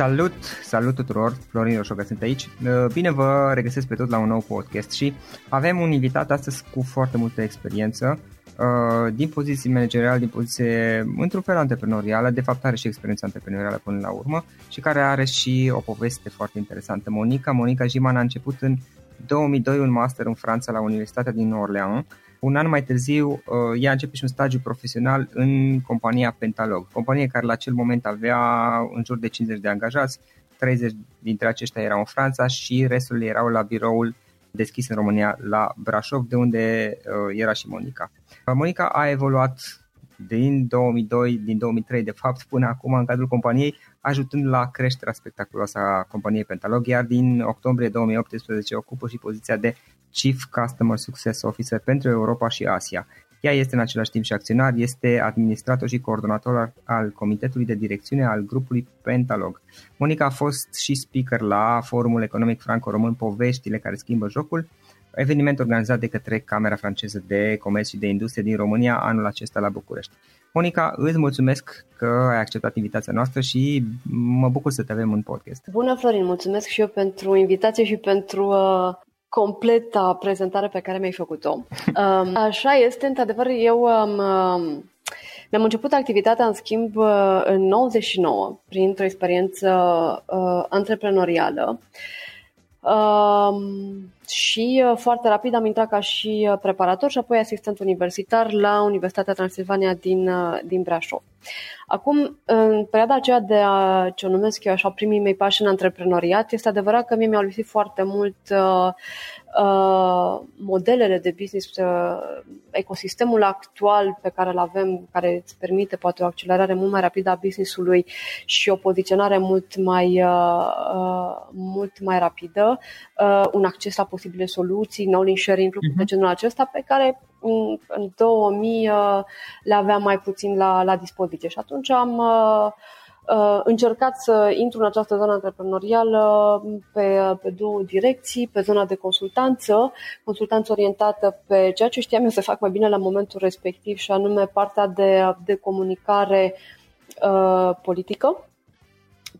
Salut, salut tuturor, Florin Roșoga sunt aici. Uh, bine vă regăsesc pe tot la un nou podcast și avem un invitat astăzi cu foarte multă experiență, uh, din poziții manageriale, din poziție într-un fel antreprenorială, de fapt are și experiență antreprenorială până la urmă și care are și o poveste foarte interesantă. Monica, Monica Jiman a început în 2002 un master în Franța la Universitatea din Orleans un an mai târziu, uh, ea începe și un stagiu profesional în compania Pentalog, companie care la acel moment avea în jur de 50 de angajați, 30 dintre aceștia erau în Franța și restul erau la biroul deschis în România la Brașov, de unde uh, era și Monica. Monica a evoluat din 2002, din 2003 de fapt, până acum în cadrul companiei, ajutând la creșterea spectaculoasă a companiei Pentalog, iar din octombrie 2018 ocupă și poziția de Chief Customer Success Officer pentru Europa și Asia. Ea este în același timp și acționar, este administrator și coordonator al Comitetului de Direcțiune al grupului Pentalog. Monica a fost și speaker la Forumul Economic Franco-Român Poveștile care schimbă jocul, eveniment organizat de către Camera franceză de Comerț și de Industrie din România anul acesta la București. Monica, îți mulțumesc că ai acceptat invitația noastră și mă bucur să te avem în podcast. Bună, Florin, mulțumesc și eu pentru invitație și pentru uh, completa prezentare pe care mi-ai făcut-o. Um, așa este, într-adevăr, eu um, um, mi-am început activitatea, în schimb, uh, în 99, printr-o experiență uh, antreprenorială. Um, și uh, foarte rapid am intrat ca și uh, preparator și apoi asistent universitar la Universitatea Transilvania din, uh, din Brașov. Acum, în perioada aceea de a, ce o numesc eu așa, primii mei pași în antreprenoriat, este adevărat că mie mi-au lipsit foarte mult uh, uh, modelele de business, uh, ecosistemul actual pe care îl avem, care îți permite poate o accelerare mult mai rapidă a businessului și o poziționare mult mai, uh, uh, mult mai rapidă, uh, un acces la posibile soluții, knowledge sharing, lucruri uh-huh. de genul acesta pe care în, în 2000 uh, le aveam mai puțin la, la dispoziție. Și atunci am uh, uh, încercat să intru în această zonă antreprenorială pe, pe două direcții, pe zona de consultanță, consultanță orientată pe ceea ce știam eu să fac mai bine la momentul respectiv și anume partea de, de comunicare uh, politică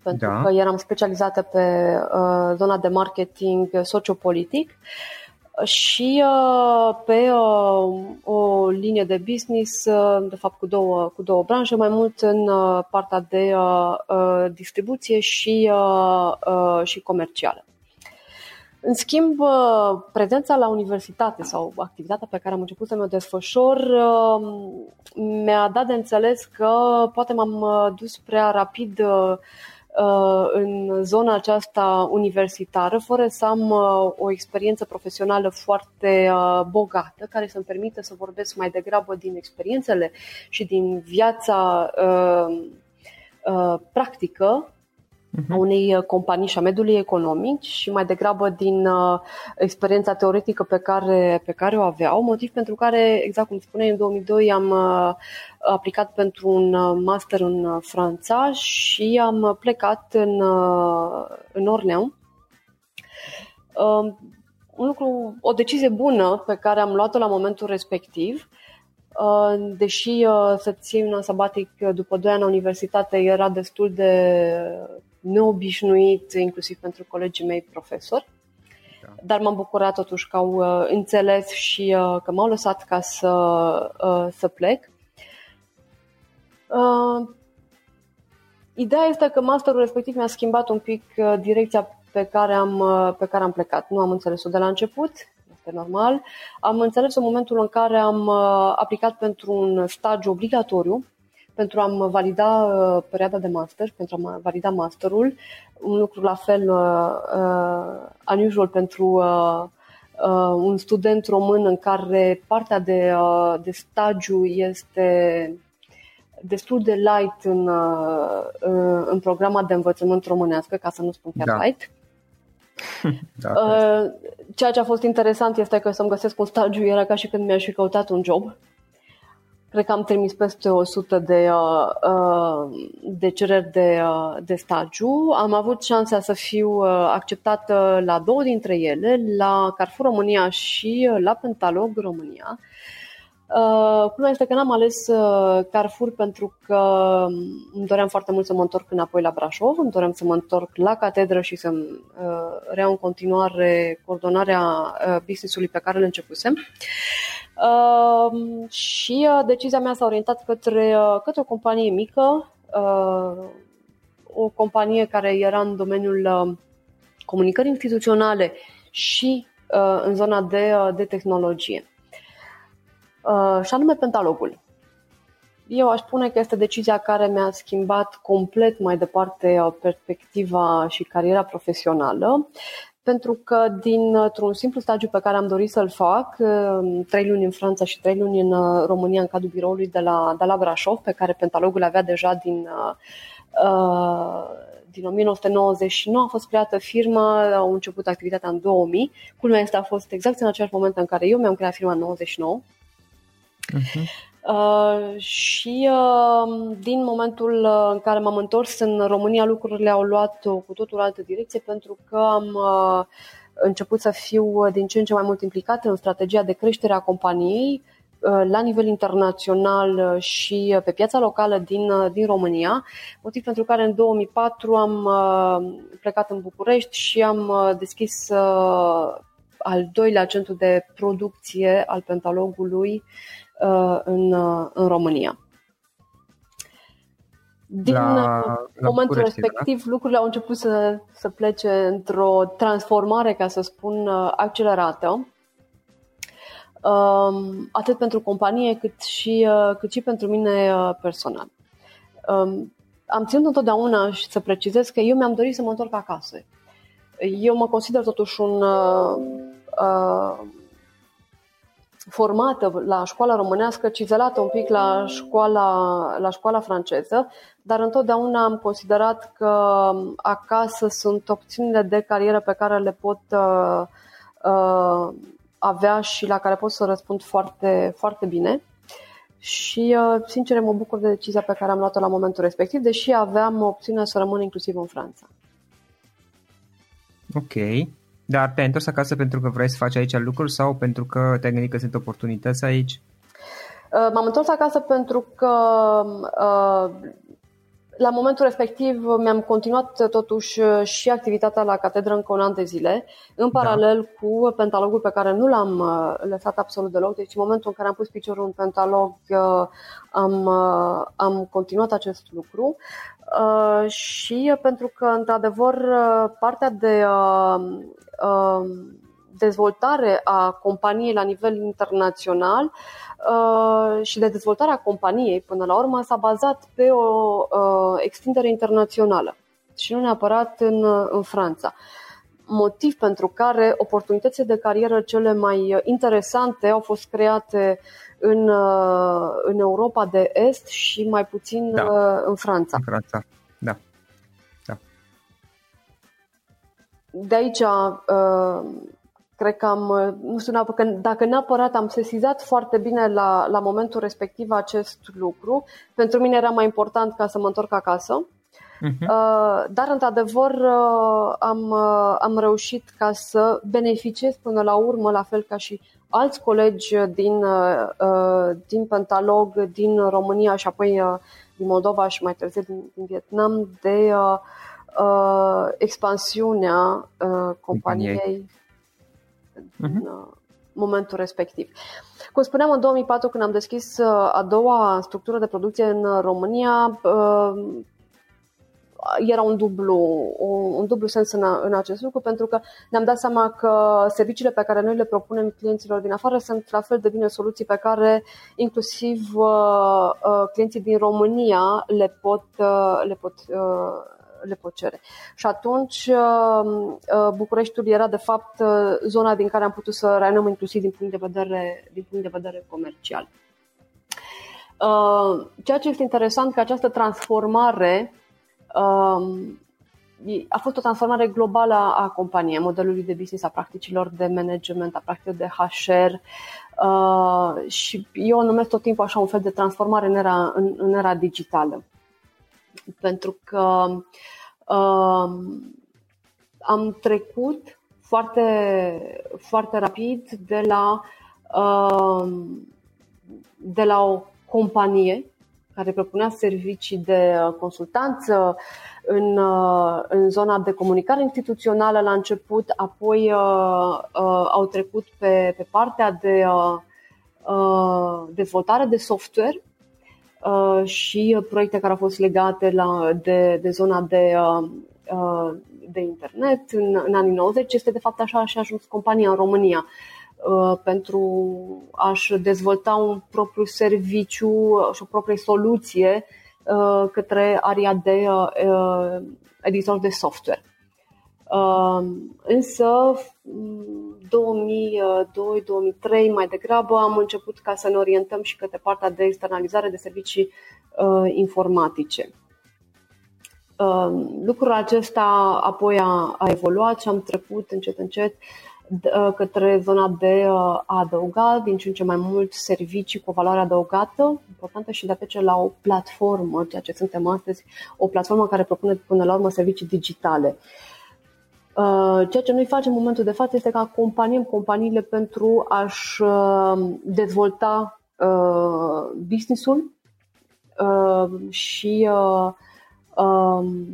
pentru da. că eram specializată pe uh, zona de marketing sociopolitic. Uh, și uh, pe uh, o linie de business, uh, de fapt cu două, cu două branșe, mai mult în partea de distribuție și, și comercială. În schimb, prezența la universitate sau activitatea pe care am început să mi-o desfășor mi-a dat de înțeles că poate m-am dus prea rapid Uh, în zona aceasta universitară, fără să am uh, o experiență profesională foarte uh, bogată, care să-mi permită să vorbesc mai degrabă din experiențele și din viața practică uh-huh. A unei uh, companii și a mediului economic și mai degrabă din uh, experiența teoretică pe care, pe care o aveau, motiv pentru care, exact cum spuneai, în 2002 am uh, aplicat pentru un uh, master în uh, Franța și am plecat în, uh, în Orleans. Uh, un lucru, o decizie bună pe care am luat-o la momentul respectiv, uh, deși să-ți iei un sabatic după 2 ani la universitate era destul de neobișnuit, inclusiv pentru colegii mei profesori. Da. Dar m-am bucurat totuși că au uh, înțeles și uh, că m-au lăsat ca să, uh, să plec. Uh, ideea este că masterul respectiv mi-a schimbat un pic uh, direcția pe care am, uh, pe care am plecat. Nu am înțeles-o de la început, este normal. Am înțeles în momentul în care am uh, aplicat pentru un stagiu obligatoriu pentru a-mi valida uh, perioada de master, pentru a valida masterul, un lucru la fel uh, uh, unusual pentru uh, uh, un student român în care partea de, uh, de stagiu este destul de light în, uh, în programa de învățământ românească, ca să nu spun chiar da. light. Da, uh, ceea ce a fost interesant este că să-mi găsesc un stagiu era ca și când mi-aș fi căutat un job. Cred că am trimis peste 100 de, uh, uh, de cereri de, uh, de stagiu. Am avut șansa să fiu acceptată la două dintre ele, la Carrefour România și la Pentalog România. Uh, este că n-am ales uh, Carrefour pentru că îmi doream foarte mult să mă întorc înapoi la Brașov, îmi doream să mă întorc la catedră și să uh, reau în continuare coordonarea uh, business-ului pe care îl începusem. Uh, și uh, decizia mea s-a orientat către, uh, către o companie mică, uh, o companie care era în domeniul uh, comunicării instituționale și uh, în zona de, uh, de tehnologie. Uh, și anume pentalogul. Eu aș spune că este decizia care mi-a schimbat complet mai departe uh, perspectiva și cariera profesională, pentru că dintr-un simplu stagiu pe care am dorit să-l fac, uh, trei luni în Franța și trei luni în România, în cadrul biroului de la, de la Brașov, pe care Pentalogul avea deja din, uh, din 1999, a fost creată firma, au început activitatea în 2000. Culmea este a fost exact în același moment în care eu mi-am creat firma în 99 Uh-huh. Uh, și uh, din momentul uh, în care m-am întors în România, lucrurile au luat o cu totul altă direcție pentru că am uh, început să fiu din ce în ce mai mult implicată în strategia de creștere a companiei uh, la nivel internațional și pe piața locală din, uh, din România, motiv pentru care în 2004 am plecat în București și am deschis al doilea centru de producție al pentalogului Uh, în, uh, în România. Din la, uh, la momentul București, respectiv, da? lucrurile au început să, să plece într-o transformare, ca să spun, accelerată, um, atât pentru companie cât și, cât și pentru mine personal. um, am ținut întotdeauna și să precizez că eu mi-am dorit să mă întorc acasă. Eu mă consider totuși un uh, uh, formată la școala românească, cizelată un pic la școala, la școala franceză, dar întotdeauna am considerat că acasă sunt opțiunile de carieră pe care le pot uh, uh, avea și la care pot să răspund foarte, foarte bine. Și, uh, sincer, mă bucur de decizia pe care am luat-o la momentul respectiv, deși aveam opțiunea să rămân inclusiv în Franța. Ok. Dar te-ai întors acasă pentru că vrei să faci aici lucruri sau pentru că te-ai gândit că sunt oportunități aici? Uh, m-am întors acasă pentru că uh, la momentul respectiv mi-am continuat totuși și activitatea la catedră încă un an de zile, în da. paralel da. cu pentalogul pe care nu l-am uh, lăsat absolut deloc. Deci în momentul în care am pus piciorul în pentalog am, am continuat acest lucru și pentru că într-adevăr partea de dezvoltare a companiei la nivel internațional uh, și de dezvoltarea companiei până la urmă s-a bazat pe o uh, extindere internațională și nu neapărat în, în Franța. Motiv pentru care oportunitățile de carieră cele mai interesante au fost create în, uh, în Europa de Est și mai puțin da. în Franța. În Franța, da. da. De aici cred că am, uh, nu știu că dacă neapărat am sesizat foarte bine la, la momentul respectiv acest lucru, pentru mine era mai important ca să mă întorc acasă. Uh-huh. Dar, într-adevăr, uh, am, uh, am reușit ca să beneficiez până la urmă, la fel ca și alți colegi din, din Pentalog, din România și apoi din Moldova și mai târziu din, din Vietnam, de uh, expansiunea uh, companiei, companiei în uh-huh. momentul respectiv. Cum spuneam, în 2004, când am deschis uh, a doua structură de producție în România, uh, era un dublu, un dublu sens în, în acest lucru, pentru că ne-am dat seama că serviciile pe care noi le propunem clienților din afară sunt la fel de bine soluții pe care inclusiv uh, uh, clienții din România le pot, uh, le pot uh, le pot cere. Și atunci uh, uh, Bucureștiul era de fapt uh, zona din care am putut să rainom inclusiv din punct de vedere, din punct de vedere comercial. Ceea ce este interesant că această transformare a fost o transformare globală a companiei, a modelului de business, a practicilor de management, a practicilor de HR uh, și eu o numesc tot timpul așa un fel de transformare în era, în, în era digitală pentru că uh, am trecut foarte, foarte rapid de la, uh, de la o companie care propunea servicii de consultanță în, uh, în zona de comunicare instituțională la început, apoi uh, uh, au trecut pe, pe partea de uh, uh, dezvoltare de software. Uh, și proiecte care au fost legate la, de, de zona de, uh, uh, de internet în, în anii 90. Este de fapt așa și a ajuns compania în România pentru a-și dezvolta un propriu serviciu și o proprie soluție către aria de editor de software. Însă 2002-2003 mai degrabă am început ca să ne orientăm și către partea de externalizare de servicii uh, informatice. Uh, lucrul acesta apoi a, a evoluat și am trecut încet încet uh, către zona de a adăuga din ce în ce mai mult servicii cu o valoare adăugată importantă și de a trece la o platformă, ceea ce suntem astăzi, o platformă care propune până la urmă servicii digitale. Uh, Uh, ceea ce noi facem în momentul de față este că acompaniem companiile pentru a-și uh, dezvolta uh, business-ul. Și um,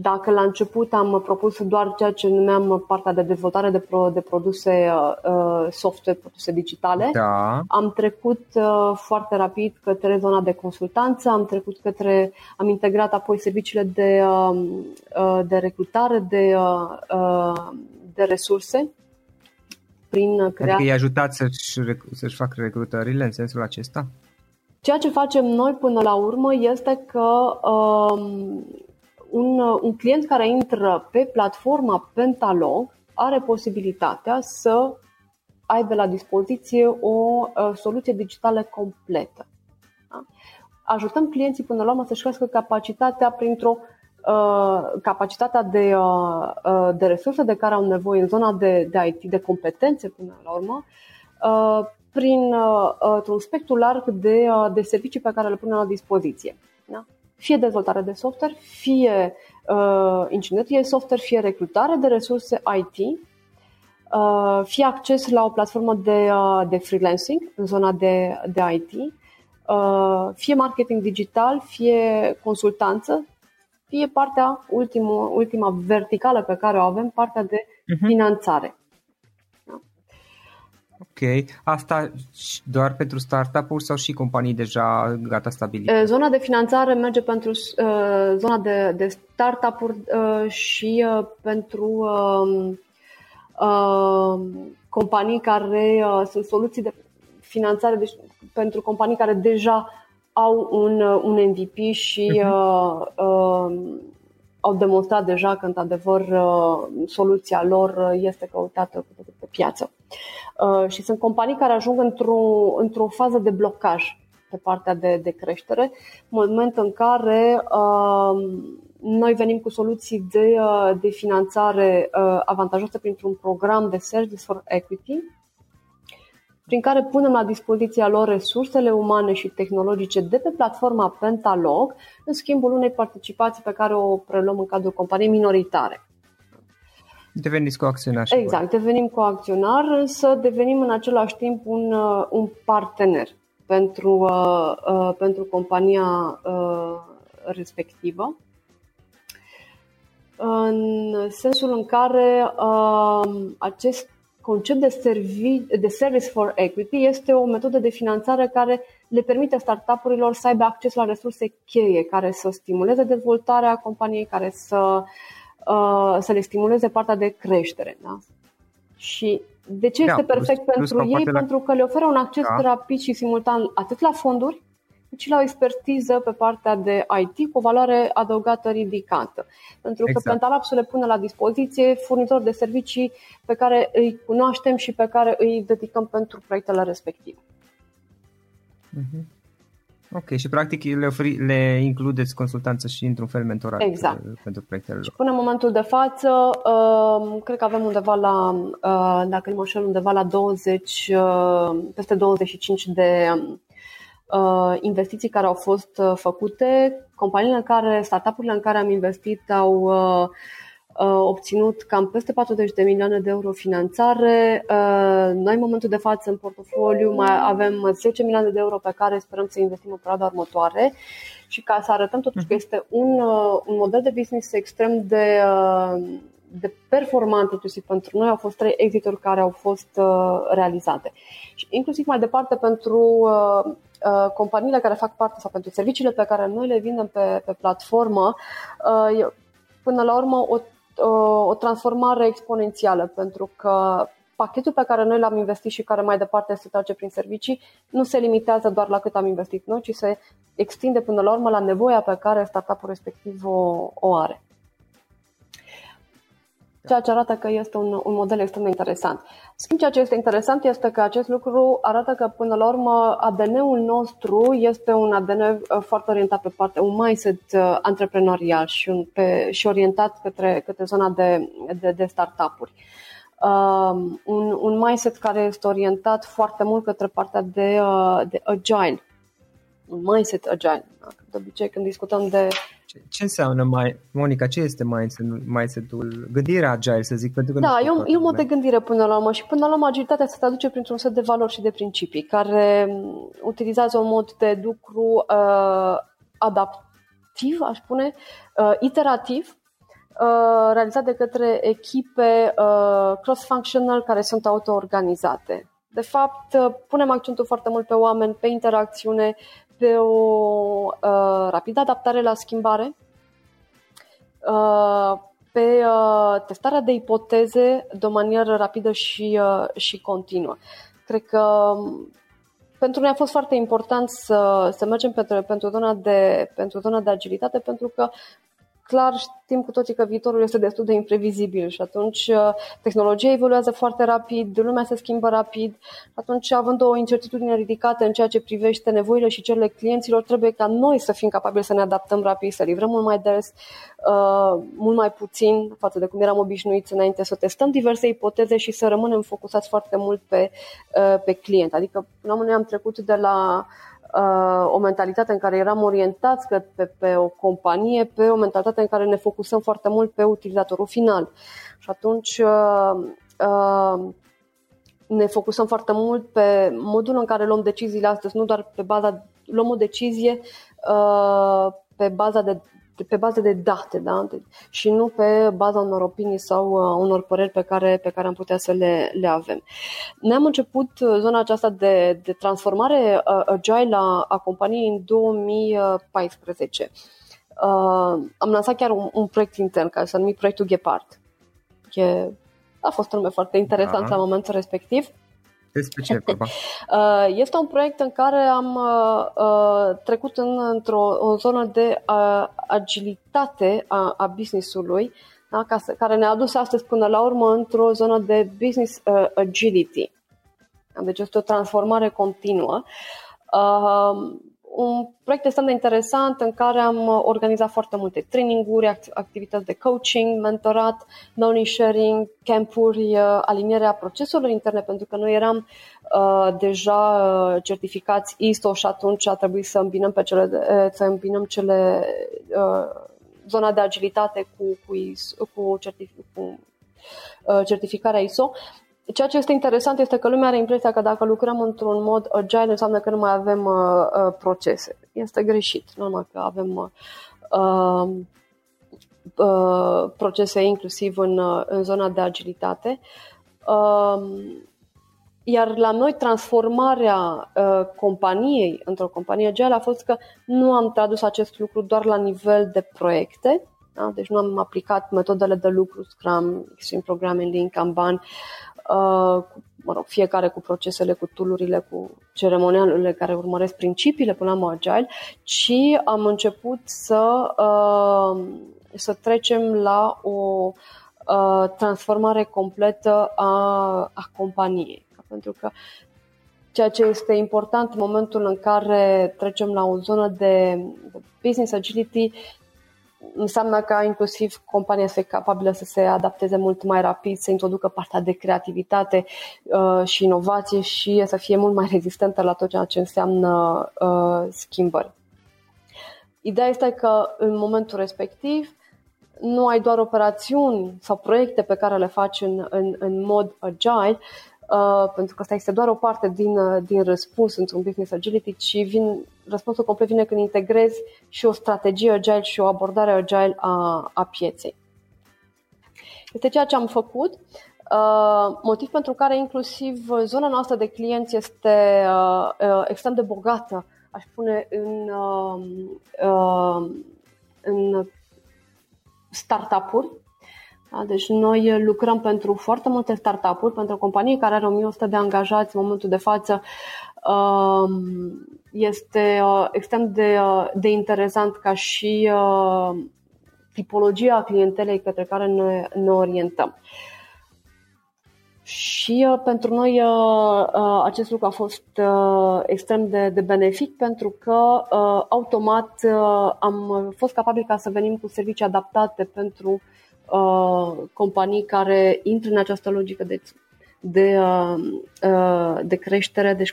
dacă la început am propus doar ceea ce numeam partea de dezvoltare de, pro, de produse uh, software, produse digitale, da. am trecut uh, foarte rapid către zona de consultanță, am trecut către, am integrat apoi serviciile de, uh, uh, de recrutare, de, uh, uh de resurse prin crearea... Adică i-a ajutat să-și, să-și facă recrutările în sensul acesta? Ceea ce facem noi până la urmă este că um, un, un client care intră pe platforma Pentalog are posibilitatea să aibă la dispoziție o uh, soluție digitală completă. Da? Ajutăm clienții până la urmă să-și crească capacitatea printr-o uh, capacitatea de, uh, uh, de resurse de care au nevoie în zona de, de IT, de competențe până la urmă, uh, prin uh, un spectru larg de, uh, de servicii pe care le punem la dispoziție. Da? Fie dezvoltare de software, fie uh, inginerie software, fie recrutare de resurse IT, uh, fie acces la o platformă de, uh, de freelancing în zona de, de IT, uh, fie marketing digital, fie consultanță, fie partea, ultimul, ultima verticală pe care o avem, partea de uh-huh. finanțare. Ok. Asta doar pentru startup-uri sau și companii deja gata stabilite? Zona de finanțare merge pentru uh, zona de, de startup-uri uh, și uh, pentru uh, uh, companii care uh, sunt soluții de finanțare deci, pentru companii care deja au un, un MVP și uh-huh. uh, uh, au demonstrat deja că, într-adevăr, uh, soluția lor este căutată pe piață. Uh, și sunt companii care ajung într-o, într-o fază de blocaj pe partea de, de creștere, în moment în care uh, noi venim cu soluții de, uh, de finanțare uh, avantajoase printr-un program de Service for Equity, prin care punem la dispoziția lor resursele umane și tehnologice de pe platforma Pentalog, în schimbul unei participații pe care o preluăm în cadrul companiei minoritare. Deveniți coacționar. Exact, devenim coacționar, însă devenim în același timp un, uh, un partener pentru, uh, uh, pentru compania uh, respectivă. În sensul în care uh, acest concept de, servi, de Service for Equity este o metodă de finanțare care le permite startup-urilor să aibă acces la resurse cheie care să stimuleze dezvoltarea companiei, care să uh, Uh, să le stimuleze partea de creștere. Da? Și de ce da, este perfect plus, pentru plus ei? La... Pentru că le oferă un acces da. rapid și simultan atât la fonduri, cât și la o expertiză pe partea de IT cu o valoare adăugată ridicată. Pentru exact. că Pentalapsul le pune la dispoziție furnizori de servicii pe care îi cunoaștem și pe care îi dedicăm pentru proiectele respective. Mm-hmm. Ok, și practic le, oferi, le includeți consultanță și într-un fel mentorat exact. pentru proiectele lor. Și până în momentul de față, uh, cred că avem undeva la, uh, dacă nu mă înșel, undeva la 20, uh, peste 25 de uh, investiții care au fost uh, făcute. Companiile în care, startup-urile în care am investit au uh, obținut cam peste 40 de milioane de euro finanțare. Noi, în momentul de față, în portofoliu, mai avem 10 milioane de euro pe care sperăm să investim în perioada următoare și ca să arătăm totuși că este un, un model de business extrem de, de performant inclusiv pentru noi. Au fost trei exituri care au fost realizate. Și inclusiv mai departe pentru companiile care fac parte sau pentru serviciile pe care noi le vindem pe, pe platformă, până la urmă o o transformare exponențială, pentru că pachetul pe care noi l-am investit și care mai departe se trage prin servicii nu se limitează doar la cât am investit noi, ci se extinde până la urmă la nevoia pe care startup-ul respectiv o, o are ceea ce arată că este un, un model extrem de interesant. Schimb, ceea ce este interesant este că acest lucru arată că, până la urmă, ADN-ul nostru este un ADN uh, foarte orientat pe partea, un mindset uh, antreprenorial și, un, pe, și orientat către, către zona de, de, de startup-uri. Um, un, un mindset care este orientat foarte mult către partea de, uh, de agile, un mindset agile. De obicei, când discutăm de ce, ce înseamnă, mai, Monica, ce este mindset-ul? Gândirea agile, să zic, pentru că Da, e un, e un mod de gândire până la urmă și până la urmă agilitatea se traduce printr-un set de valori și de principii care mm, utilizează un mod de lucru uh, adaptiv, aș spune, uh, iterativ, uh, realizat de către echipe uh, cross-functional care sunt auto-organizate. De fapt, uh, punem accentul foarte mult pe oameni, pe interacțiune, pe o uh, rapidă adaptare la schimbare, uh, pe uh, testarea de ipoteze de o manieră rapidă și, uh, și continuă. Cred că um, pentru noi a fost foarte important să, să mergem pentru, pentru, zona de, pentru zona de agilitate, pentru că clar știm cu toții că viitorul este destul de imprevizibil și atunci uh, tehnologia evoluează foarte rapid, lumea se schimbă rapid și atunci având o incertitudine ridicată în ceea ce privește nevoile și cererile clienților, trebuie ca noi să fim capabili să ne adaptăm rapid, să livrăm mult mai des, uh, mult mai puțin față de cum eram obișnuiți înainte, să testăm diverse ipoteze și să rămânem focusați foarte mult pe, uh, pe client. Adică, la un am trecut de la uh, o mentalitate în care eram orientați pe, pe o companie, pe o mentalitate în care ne focusăm foarte mult pe utilizatorul final. Și atunci uh, uh, ne focusăm foarte mult pe modul în care luăm deciziile astăzi, nu doar pe baza, luăm o decizie uh, pe baza de pe bază de date da? și nu pe baza unor opinii sau uh, unor păreri pe care, pe care am putea să le, le avem. Ne-am început uh, zona aceasta de, de transformare uh, agile a, a companiei în 2014. Uh, am lansat chiar un, un proiect intern care s-a numit proiectul Gepard. E, a fost un nume foarte interesant Aha. la momentul respectiv. Despre ce vorba? Uh, este un proiect în care am uh, uh, trecut în, într-o o zonă de agilitate a, a business-ului, da, ca să, care ne-a adus astăzi până la urmă într-o zonă de business agility. Deci este o transformare continuă un proiect extrem de interesant în care am uh, organizat foarte multe traininguri, activități de coaching, mentorat, knowledge sharing, campuri, uh, alinierea proceselor interne, pentru că noi eram uh, deja uh, certificați ISO și atunci a trebuit să îmbinăm pe cele, de, să îmbinăm cele uh, zona de agilitate cu, cu, ISO, cu, certific, cu uh, certificarea ISO Ceea ce este interesant este că lumea are impresia că dacă lucrăm într-un mod agile înseamnă că nu mai avem uh, uh, procese. Este greșit. Normal că avem uh, uh, procese inclusiv în, uh, în zona de agilitate. Uh, iar la noi transformarea uh, companiei într-o companie agile a fost că nu am tradus acest lucru doar la nivel de proiecte, da? deci nu am aplicat metodele de lucru Scrum, Extreme Programming, Lean, Kanban Uh, mă rog, fiecare cu procesele, cu tulurile, cu ceremonialurile care urmăresc principiile până la agile, ci am început să, uh, să trecem la o uh, transformare completă a, a companiei. Pentru că ceea ce este important în momentul în care trecem la o zonă de business agility înseamnă ca inclusiv compania să fie capabilă să se adapteze mult mai rapid, să introducă partea de creativitate uh, și inovație și să fie mult mai rezistentă la tot ceea ce înseamnă uh, schimbări. Ideea este că în momentul respectiv nu ai doar operațiuni sau proiecte pe care le faci în, în, în mod agile, uh, pentru că asta este doar o parte din, uh, din răspuns într-un business agility, ci vin, răspunsul complet vine când integrezi și o strategie agile și o abordare agile a, a pieței. Este ceea ce am făcut, uh, motiv pentru care inclusiv zona noastră de clienți este uh, uh, extrem de bogată, aș spune, în, uh, uh, în startup-uri, da? Deci noi lucrăm pentru foarte multe startup-uri, pentru o companie care are 1100 de angajați în momentul de față. Um, este uh, extrem de, uh, de interesant ca și uh, tipologia clientelei către care ne, ne orientăm. Și uh, pentru noi uh, uh, acest lucru a fost uh, extrem de, de benefic pentru că uh, automat uh, am fost capabil ca să venim cu servicii adaptate pentru uh, companii care intră în această logică de, de, uh, uh de creștere, deci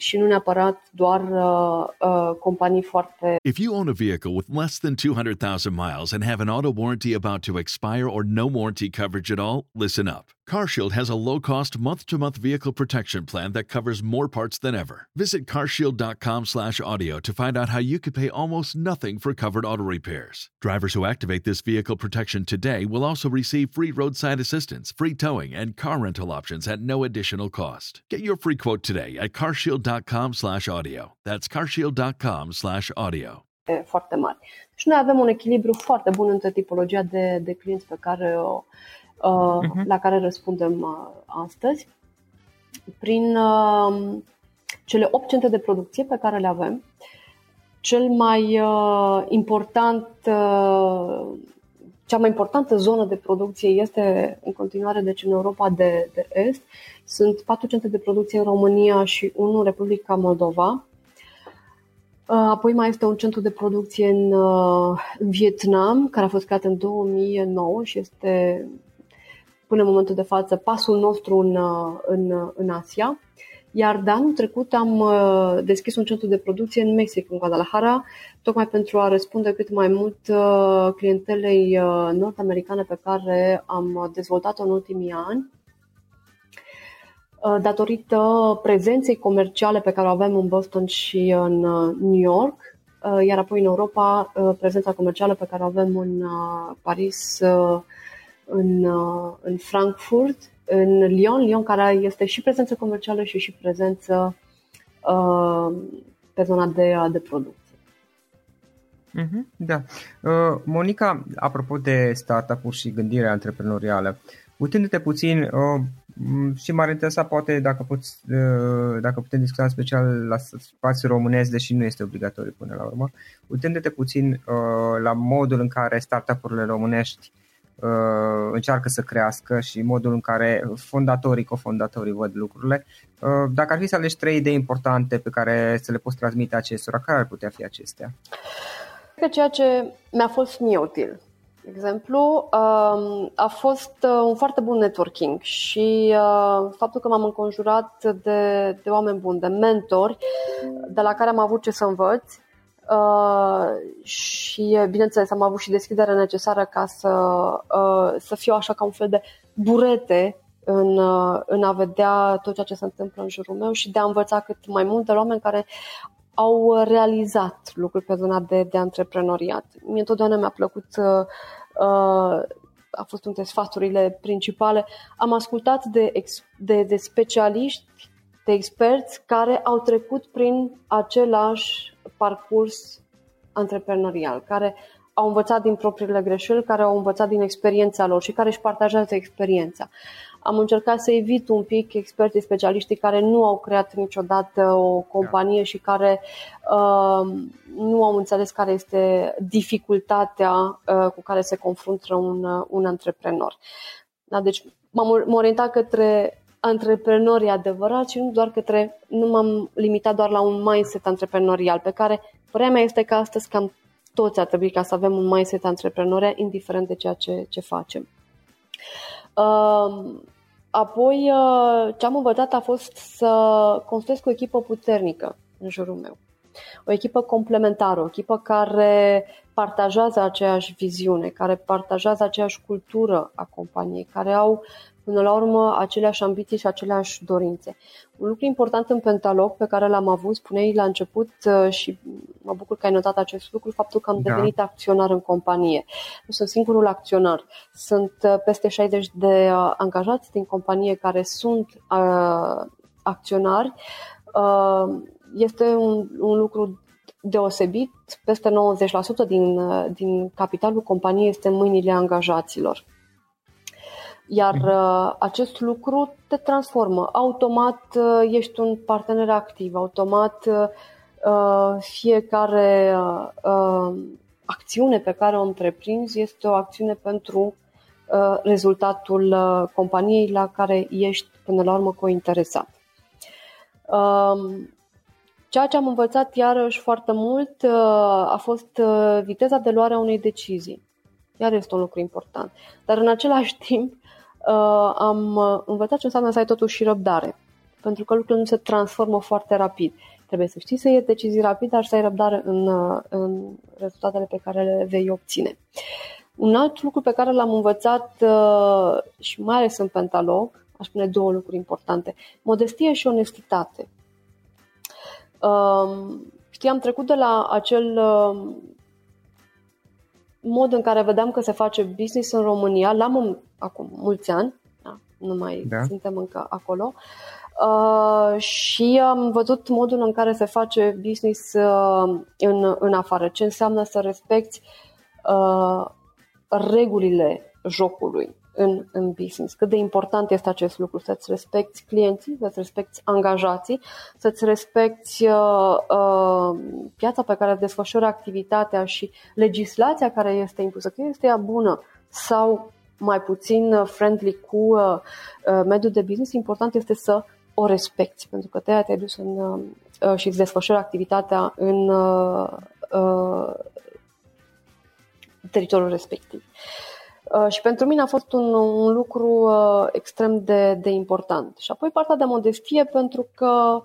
și nu neapărat doar uh, uh, companii foarte... If you own a vehicle with less than 200,000 miles and have an auto warranty about to expire or no warranty coverage at all, listen up. CarShield has a low-cost month-to-month vehicle protection plan that covers more parts than ever. Visit carshield.com/audio to find out how you could pay almost nothing for covered auto repairs. Drivers who activate this vehicle protection today will also receive free roadside assistance, free towing, and car rental options at no additional cost. Get your free quote today at carshield.com/audio. That's carshield.com/audio. Foarte mari. Și noi avem un echilibru foarte bun între tipologia de, de clienți pe care o uh-huh. la care răspundem uh, astăzi. Prin uh, cele 8 centre de producție pe care le avem, cel mai uh, important, uh, cea mai importantă zonă de producție este în continuare deci în Europa de, de Est. Sunt patru centre de producție în România și unul în Republica Moldova. Uh, apoi mai este un centru de producție în, uh, în Vietnam, care a fost creat în 2009 și este până în momentul de față pasul nostru în, uh, în, în Asia. Iar de anul trecut am deschis un centru de producție în Mexic, în Guadalajara, tocmai pentru a răspunde cât mai mult clientelei nord-americane pe care am dezvoltat-o în ultimii ani Uh, datorită prezenței comerciale pe care o avem în Boston și în uh, New York, uh, iar apoi în Europa prezența comercială pe care o avem în Paris, în, în Frankfurt, în Lyon, Lyon care este și prezență comercială și și prezență pe zona de, de producție. Mm-hmm, da. Monica, apropo de startup-uri și gândire antreprenorială, uitându-te puțin, Mm, și m-ar interesa poate dacă, poți, uh, dacă putem discuta în special la spațiul românesc, deși nu este obligatoriu până la urmă, uitându-te puțin uh, la modul în care startup-urile românești uh, încearcă să crească și modul în care fondatorii, cofondatorii văd lucrurile. Dacă ar fi să alegi trei idei importante pe care să le poți transmite acestora, care ar putea fi acestea? Că ceea ce mi-a fost mie util exemplu, um, a fost uh, un foarte bun networking și uh, faptul că m-am înconjurat de, de oameni buni, de mentori, de la care am avut ce să învăț uh, și, bineînțeles, am avut și deschiderea necesară ca să, să fiu așa ca un fel de burete în, în a vedea tot ceea ce se întâmplă în jurul meu și de a învăța cât mai mult de oameni care au realizat lucruri pe zona de, de antreprenoriat. Mie întotdeauna mi-a plăcut, uh, uh, a fost între sfaturile principale, am ascultat de, ex, de, de specialiști, de experți care au trecut prin același parcurs antreprenorial, care au învățat din propriile greșeli, care au învățat din experiența lor și care își partajează experiența. Am încercat să evit un pic experții specialiștii care nu au creat niciodată o companie și care uh, nu au înțeles care este dificultatea uh, cu care se confruntă un, uh, un antreprenor. Da, deci m-am orientat către antreprenori adevărați și nu doar către, nu m-am limitat doar la un mindset antreprenorial, pe care părerea mea este că astăzi cam toți ar trebui ca să avem un mindset antreprenorial, indiferent de ceea ce, ce facem. Uh, apoi, uh, ce am învățat a fost să construiesc o echipă puternică în jurul meu. O echipă complementară, o echipă care partajează aceeași viziune, care partajează aceeași cultură a companiei, care au până la urmă aceleași ambiții și aceleași dorințe. Un lucru important în Pentalog pe care l-am avut, spuneai la început uh, și mă bucur că ai notat acest lucru, faptul că am da. devenit acționar în companie. Nu sunt singurul acționar. Sunt uh, peste 60 de uh, angajați din companie care sunt uh, acționari. Uh, este un, un lucru deosebit. Peste 90% din, din capitalul companiei este în mâinile angajaților. Iar mhm. uh, acest lucru te transformă. Automat uh, ești un partener activ, automat uh, fiecare acțiune pe care o întreprinzi este o acțiune pentru rezultatul companiei la care ești până la urmă cointeresat. Um, ceea ce am învățat iarăși foarte mult a fost viteza de luare a unei decizii. Iar este un lucru important. Dar în același timp uh, am uh, învățat ce înseamnă să ai totuși și răbdare. Pentru că lucrurile nu se transformă foarte rapid. Trebuie să știi să iei decizii rapid, dar să ai răbdare în, uh, în rezultatele pe care le vei obține. Un alt lucru pe care l-am învățat uh, și mai ales în pentalog, aș spune două lucruri importante. Modestie și onestitate. Um, știi, am trecut de la acel um, mod în care vedeam că se face business în România, l-am acum mulți ani, da, nu mai da. suntem încă acolo, uh, și am văzut modul în care se face business uh, în, în afară, ce înseamnă să respecti uh, regulile jocului. În, în business. Cât de important este acest lucru, să-ți respecti clienții, să-ți respecti angajații, să-ți respecti uh, uh, piața pe care desfășoară activitatea și legislația care este impusă, că este ea bună sau mai puțin friendly cu uh, uh, mediul de business, important este să o respecti, pentru că te te-ai dus în, uh, și îți desfășori activitatea în uh, uh, teritoriul respectiv. Uh, și pentru mine a fost un, un lucru uh, extrem de, de important. Și apoi partea de modestie, pentru că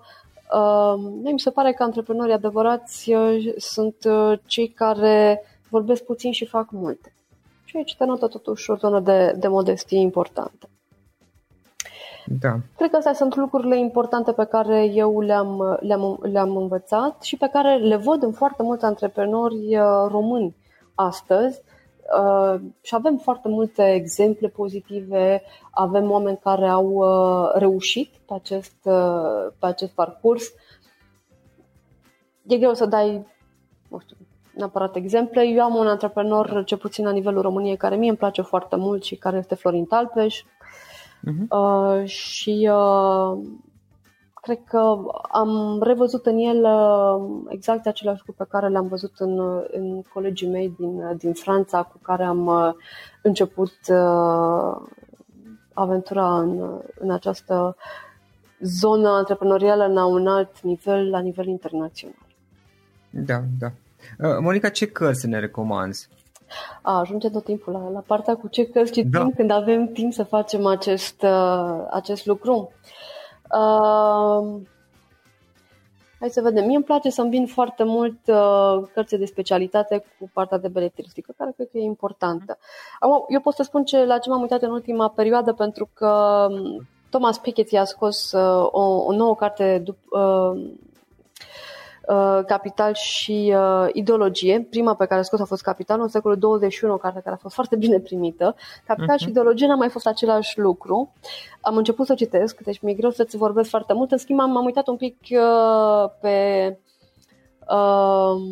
uh, mi se pare că antreprenorii adevărați uh, sunt uh, cei care vorbesc puțin și fac multe. Și aici te notă totuși o zonă de, de modestie importantă. Da. Cred că astea sunt lucrurile importante pe care eu le-am, le-am, le-am învățat și pe care le văd în foarte mulți antreprenori uh, români astăzi. Uh, și avem foarte multe exemple pozitive, avem oameni care au uh, reușit pe acest, pe acest parcurs. E greu să dai, nu știu, neapărat exemple. Eu am un antreprenor, ce puțin la nivelul României, care mie îmi place foarte mult și care este Florin Talpeș. Uh-huh. Uh, și uh, cred că am revăzut în el uh, exact același lucru pe care le-am văzut în, în colegii mei din, din Franța cu care am uh, început uh, aventura în, în această zonă antreprenorială la un alt nivel, la nivel internațional. Da, da. Uh, Monica, ce cărți ne recomanzi? A, ajunge tot timpul la, la partea cu ce cărți citim da. când avem timp să facem acest, uh, acest lucru. Uh, hai să vedem. Mie îmi place să îmbin foarte mult uh, cărți de specialitate cu partea de beletristică, care cred că e importantă. Acum, eu pot să spun ce, la ce m-am uitat în ultima perioadă, pentru că um, Thomas Piketty a scos uh, o, o nouă carte dup- uh, Uh, Capital și uh, Ideologie. Prima pe care a scos a fost Capital în secolul 21, o carte care a fost foarte bine primită. Capital uh-huh. și mhm. Ideologie n-a mai fost același lucru. Am început să citesc, deci mi-e greu să-ți vorbesc foarte mult. În schimb, am, am uitat un pic uh, pe uh,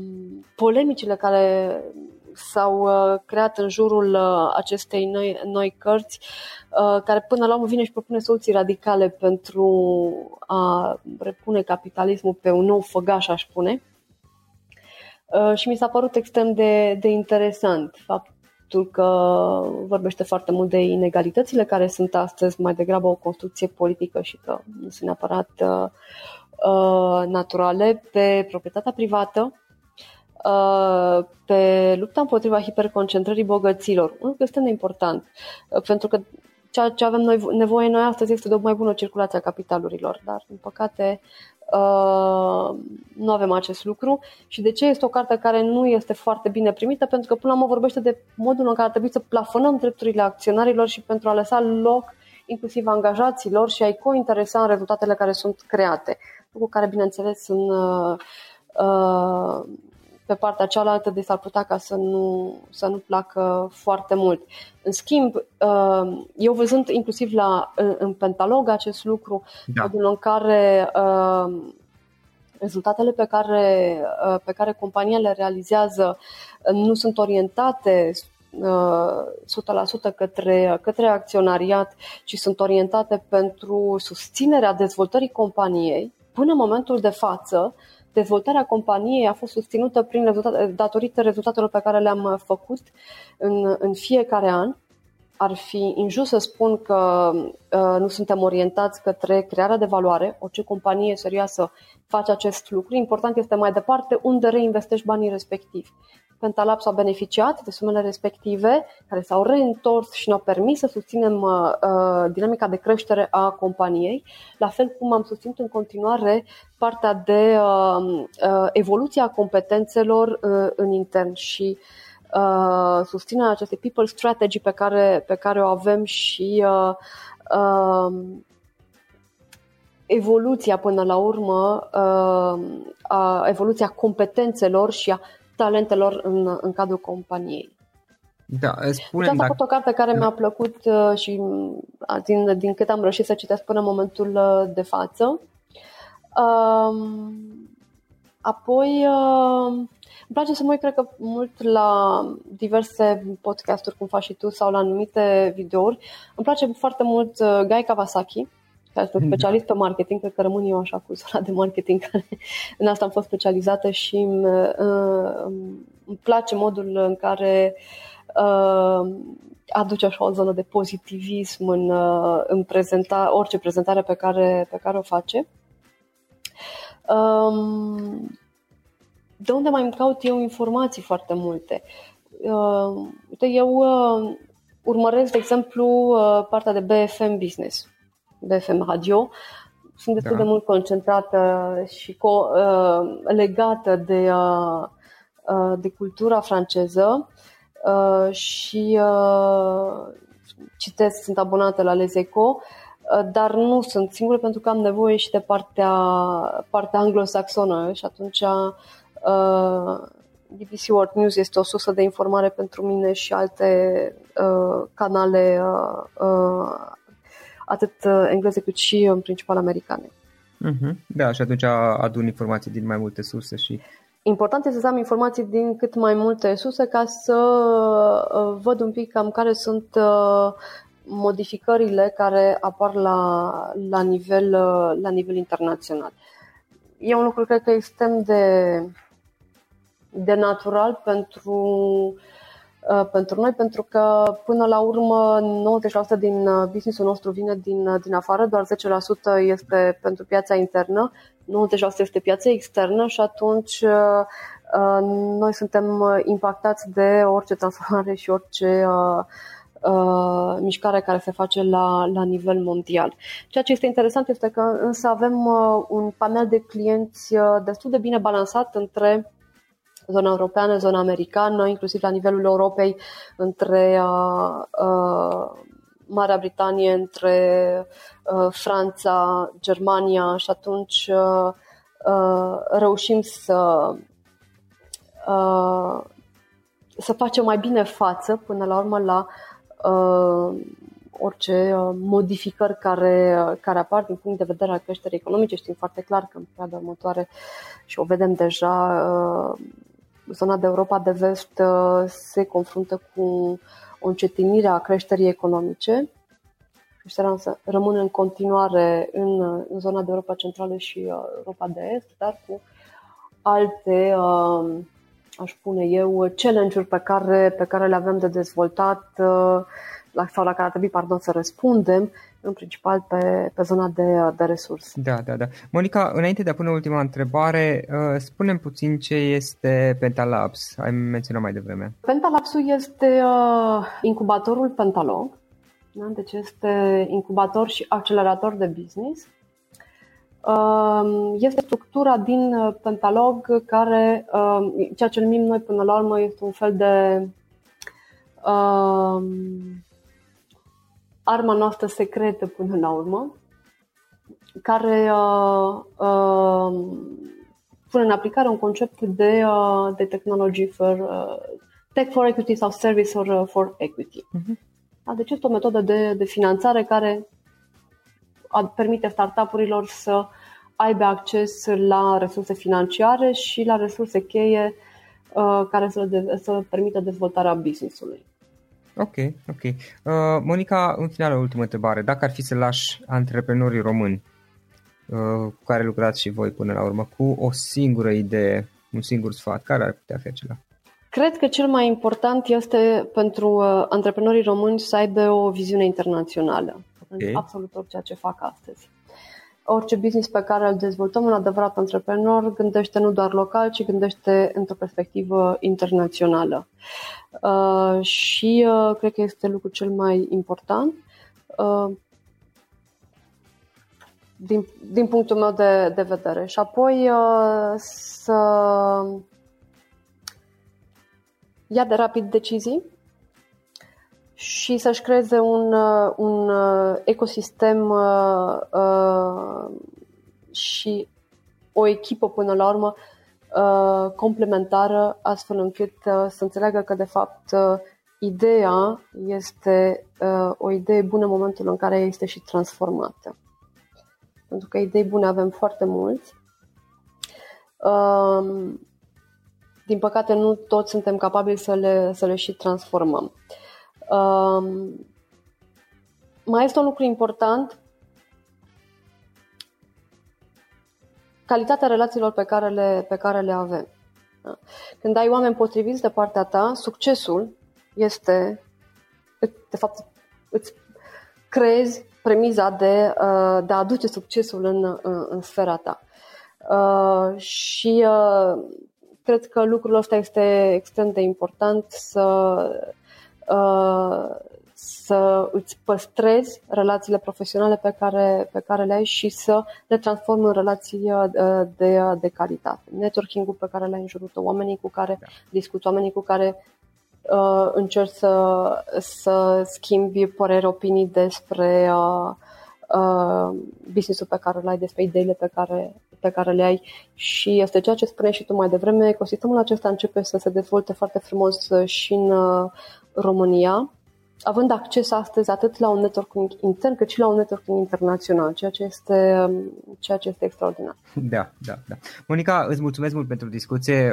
polemicile care s-au uh, creat în jurul uh, acestei noi, noi cărți, uh, care până la urmă vine și propune soluții radicale pentru a repune capitalismul pe un nou făgaș, aș spune. Și mi s-a părut extrem de, de interesant faptul că vorbește foarte mult de inegalitățile care sunt astăzi mai degrabă o construcție politică și că nu sunt neapărat uh, naturale pe proprietatea privată, Uh, pe lupta împotriva hiperconcentrării bogăților. Un lucru extrem de important, uh, pentru că ceea ce avem noi, nevoie noi astăzi este de o mai bună circulație a capitalurilor, dar, din păcate, Uh, nu avem acest lucru și de ce este o carte care nu este foarte bine primită? Pentru că până la urmă vorbește de modul în care ar trebui să plafonăm drepturile acționarilor și pentru a lăsa loc inclusiv angajaților și a-i cointeresa în rezultatele care sunt create. Lucru care, bineînțeles, în, uh, uh, pe partea cealaltă, de s-ar putea ca să nu, să nu placă foarte mult. În schimb, uh, eu văzând inclusiv la, în Pentalog acest lucru, da. modul în care uh, rezultatele pe care, uh, pe care compania le realizează nu sunt orientate 100% către, către acționariat, ci sunt orientate pentru susținerea dezvoltării companiei, până în momentul de față, dezvoltarea companiei a fost susținută prin rezultat, datorită rezultatelor pe care le-am uh, făcut în, în fiecare an. Ar fi injust să spun că uh, nu suntem orientați către crearea de valoare. Orice companie serioasă face acest lucru. Important este mai departe unde reinvestești banii respectivi. Pentalab s-au beneficiat de sumele respective care s-au reîntors și ne-au permis să susținem uh, uh, dinamica de creștere a companiei, la fel cum am susținut în continuare partea de uh, uh, evoluția competențelor uh, în intern și uh, susținerea acestei people strategy pe care, pe care o avem și uh, uh, evoluția până la urmă, uh, a, evoluția competențelor și a talentelor în, în cadrul companiei. Da, spune deci asta a fost o carte care da. mi-a plăcut uh, și din, din cât am reușit să citesc până în momentul uh, de față. Um, apoi uh, îmi place să mă uit, cred că, mult la diverse podcasturi, cum faci și tu, sau la anumite videouri. Îmi place foarte mult uh, Guy Kawasaki, care este specialist pe marketing, cred că rămân eu așa cu zona de marketing, care în asta am fost specializată și îmi, uh, îmi place modul în care uh, aduce așa o zonă de pozitivism în, uh, în prezenta, orice prezentare pe care, pe care o face. Um, de unde mai îmi caut eu informații foarte multe? Uh, uite, eu uh, urmăresc, de exemplu, uh, partea de BFM Business, BFM Radio. Sunt destul da. de mult concentrată și co- uh, legată de, uh, uh, de cultura franceză uh, și uh, citesc, sunt abonată la Les Eco, uh, dar nu sunt singură pentru că am nevoie și de partea, partea anglosaxonă și atunci uh, BBC World News este o sursă de informare pentru mine și alte uh, canale uh, uh, atât engleze cât și în principal americane. Uh-huh. Da, și atunci adun informații din mai multe surse și Important este să am informații din cât mai multe surse ca să uh, văd un pic cam care sunt uh, modificările care apar la, la, nivel, uh, la nivel internațional. E un lucru, cred că, extrem de, de natural pentru, pentru noi, pentru că, până la urmă, 90% din businessul nostru vine din, din afară, doar 10% este pentru piața internă 90% este piața externă și atunci uh, uh, noi suntem impactați de orice transformare și orice uh, uh, mișcare care se face la, la nivel mondial. Ceea ce este interesant este că însă avem uh, un panel de clienți uh, destul de bine balansat între zona europeană, zona americană, inclusiv la nivelul Europei, între uh, uh, Marea Britanie, între uh, Franța, Germania și atunci uh, uh, reușim să uh, să facem mai bine față până la urmă la uh, orice uh, modificări care, care apar din punct de vedere al creșterii economice. Știm foarte clar că în perioada următoare și o vedem deja, uh, zona de Europa de vest uh, se confruntă cu o încetinire a creșterii economice. Creșterea însă rămâne în continuare în, în zona de Europa Centrală și uh, Europa de Est, dar cu alte, uh, aș spune eu, challenge-uri pe care, pe care le avem de dezvoltat uh, sau la care ar trebui, pardon, să răspundem, în principal pe, pe zona de, de resurse. Da, da, da. Monica, înainte de a pune ultima întrebare, uh, spunem puțin ce este Pentalabs. Ai menționat mai devreme. Pentalabs-ul este uh, incubatorul Pentalog. Da? Deci este incubator și accelerator de business. Uh, este structura din uh, Pentalog care, uh, ceea ce numim noi până la urmă, este un fel de uh, arma noastră secretă până la urmă, care uh, uh, pune în aplicare un concept de, uh, de technology for uh, tech for equity sau service for, uh, for equity. Uh-huh. Da, deci este o metodă de, de finanțare care permite startup-urilor să aibă acces la resurse financiare și la resurse cheie uh, care să, de, să permită dezvoltarea business-ului. Ok, ok. Uh, Monica, în final o ultimă întrebare. Dacă ar fi să lași antreprenorii români uh, cu care lucrați și voi până la urmă, cu o singură idee, un singur sfat, care ar putea fi acela? Cred că cel mai important este pentru uh, antreprenorii români să aibă o viziune internațională okay. în absolut orice ce fac astăzi. Orice business pe care îl dezvoltăm, un adevărat antreprenor gândește nu doar local, ci gândește într-o perspectivă internațională. Uh, și uh, cred că este lucrul cel mai important. Uh, din, din punctul meu de, de vedere. Și apoi uh, să ia de rapid decizii și să-și creeze un, uh, un uh, ecosistem uh, uh, și o echipă până la urmă uh, complementară, astfel încât uh, să înțeleagă că, de fapt, uh, ideea este uh, o idee bună în momentul în care este și transformată. Pentru că idei bune avem foarte mulți Um, din păcate, nu toți suntem capabili să le, să le și transformăm. Um, mai este un lucru important. Calitatea relațiilor pe care le, pe care le avem. Când ai oameni potriviți de partea ta, succesul este, de fapt, îți creezi premiza de, uh, de a aduce succesul în, în, în sfera ta. Uh, și uh, cred că lucrul ăsta este extrem de important să, să îți păstrezi relațiile profesionale pe care, pe care le ai și să le transformi în relații de, de calitate. Networking-ul pe care l-ai în jurul tău, oamenii cu care da. discuți, oamenii cu care uh, încerci să, să schimbi păreri, opinii despre uh, uh, business-ul pe care îl ai, despre ideile pe care, pe care le ai și este ceea ce spuneai și tu mai devreme, ecosistemul acesta începe să se dezvolte foarte frumos și în uh, România având acces astăzi atât la un networking intern cât și la un networking internațional, ceea ce este, ceea ce este extraordinar. Da, da, da. Monica, îți mulțumesc mult pentru discuție.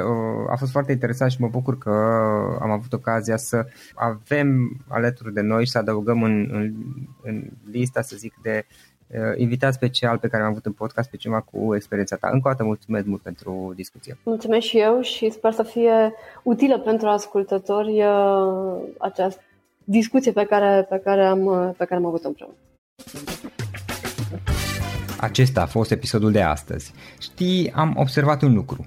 A fost foarte interesant și mă bucur că am avut ocazia să avem alături de noi și să adăugăm în, în, în lista, să zic, de uh, invitat special pe care am avut în podcast pe cineva cu experiența ta. Încă o dată mulțumesc mult pentru discuție. Mulțumesc și eu și sper să fie utilă pentru ascultători uh, această discuție pe care, pe care, am, pe care am avut-o împreună. Acesta a fost episodul de astăzi. Știi, am observat un lucru.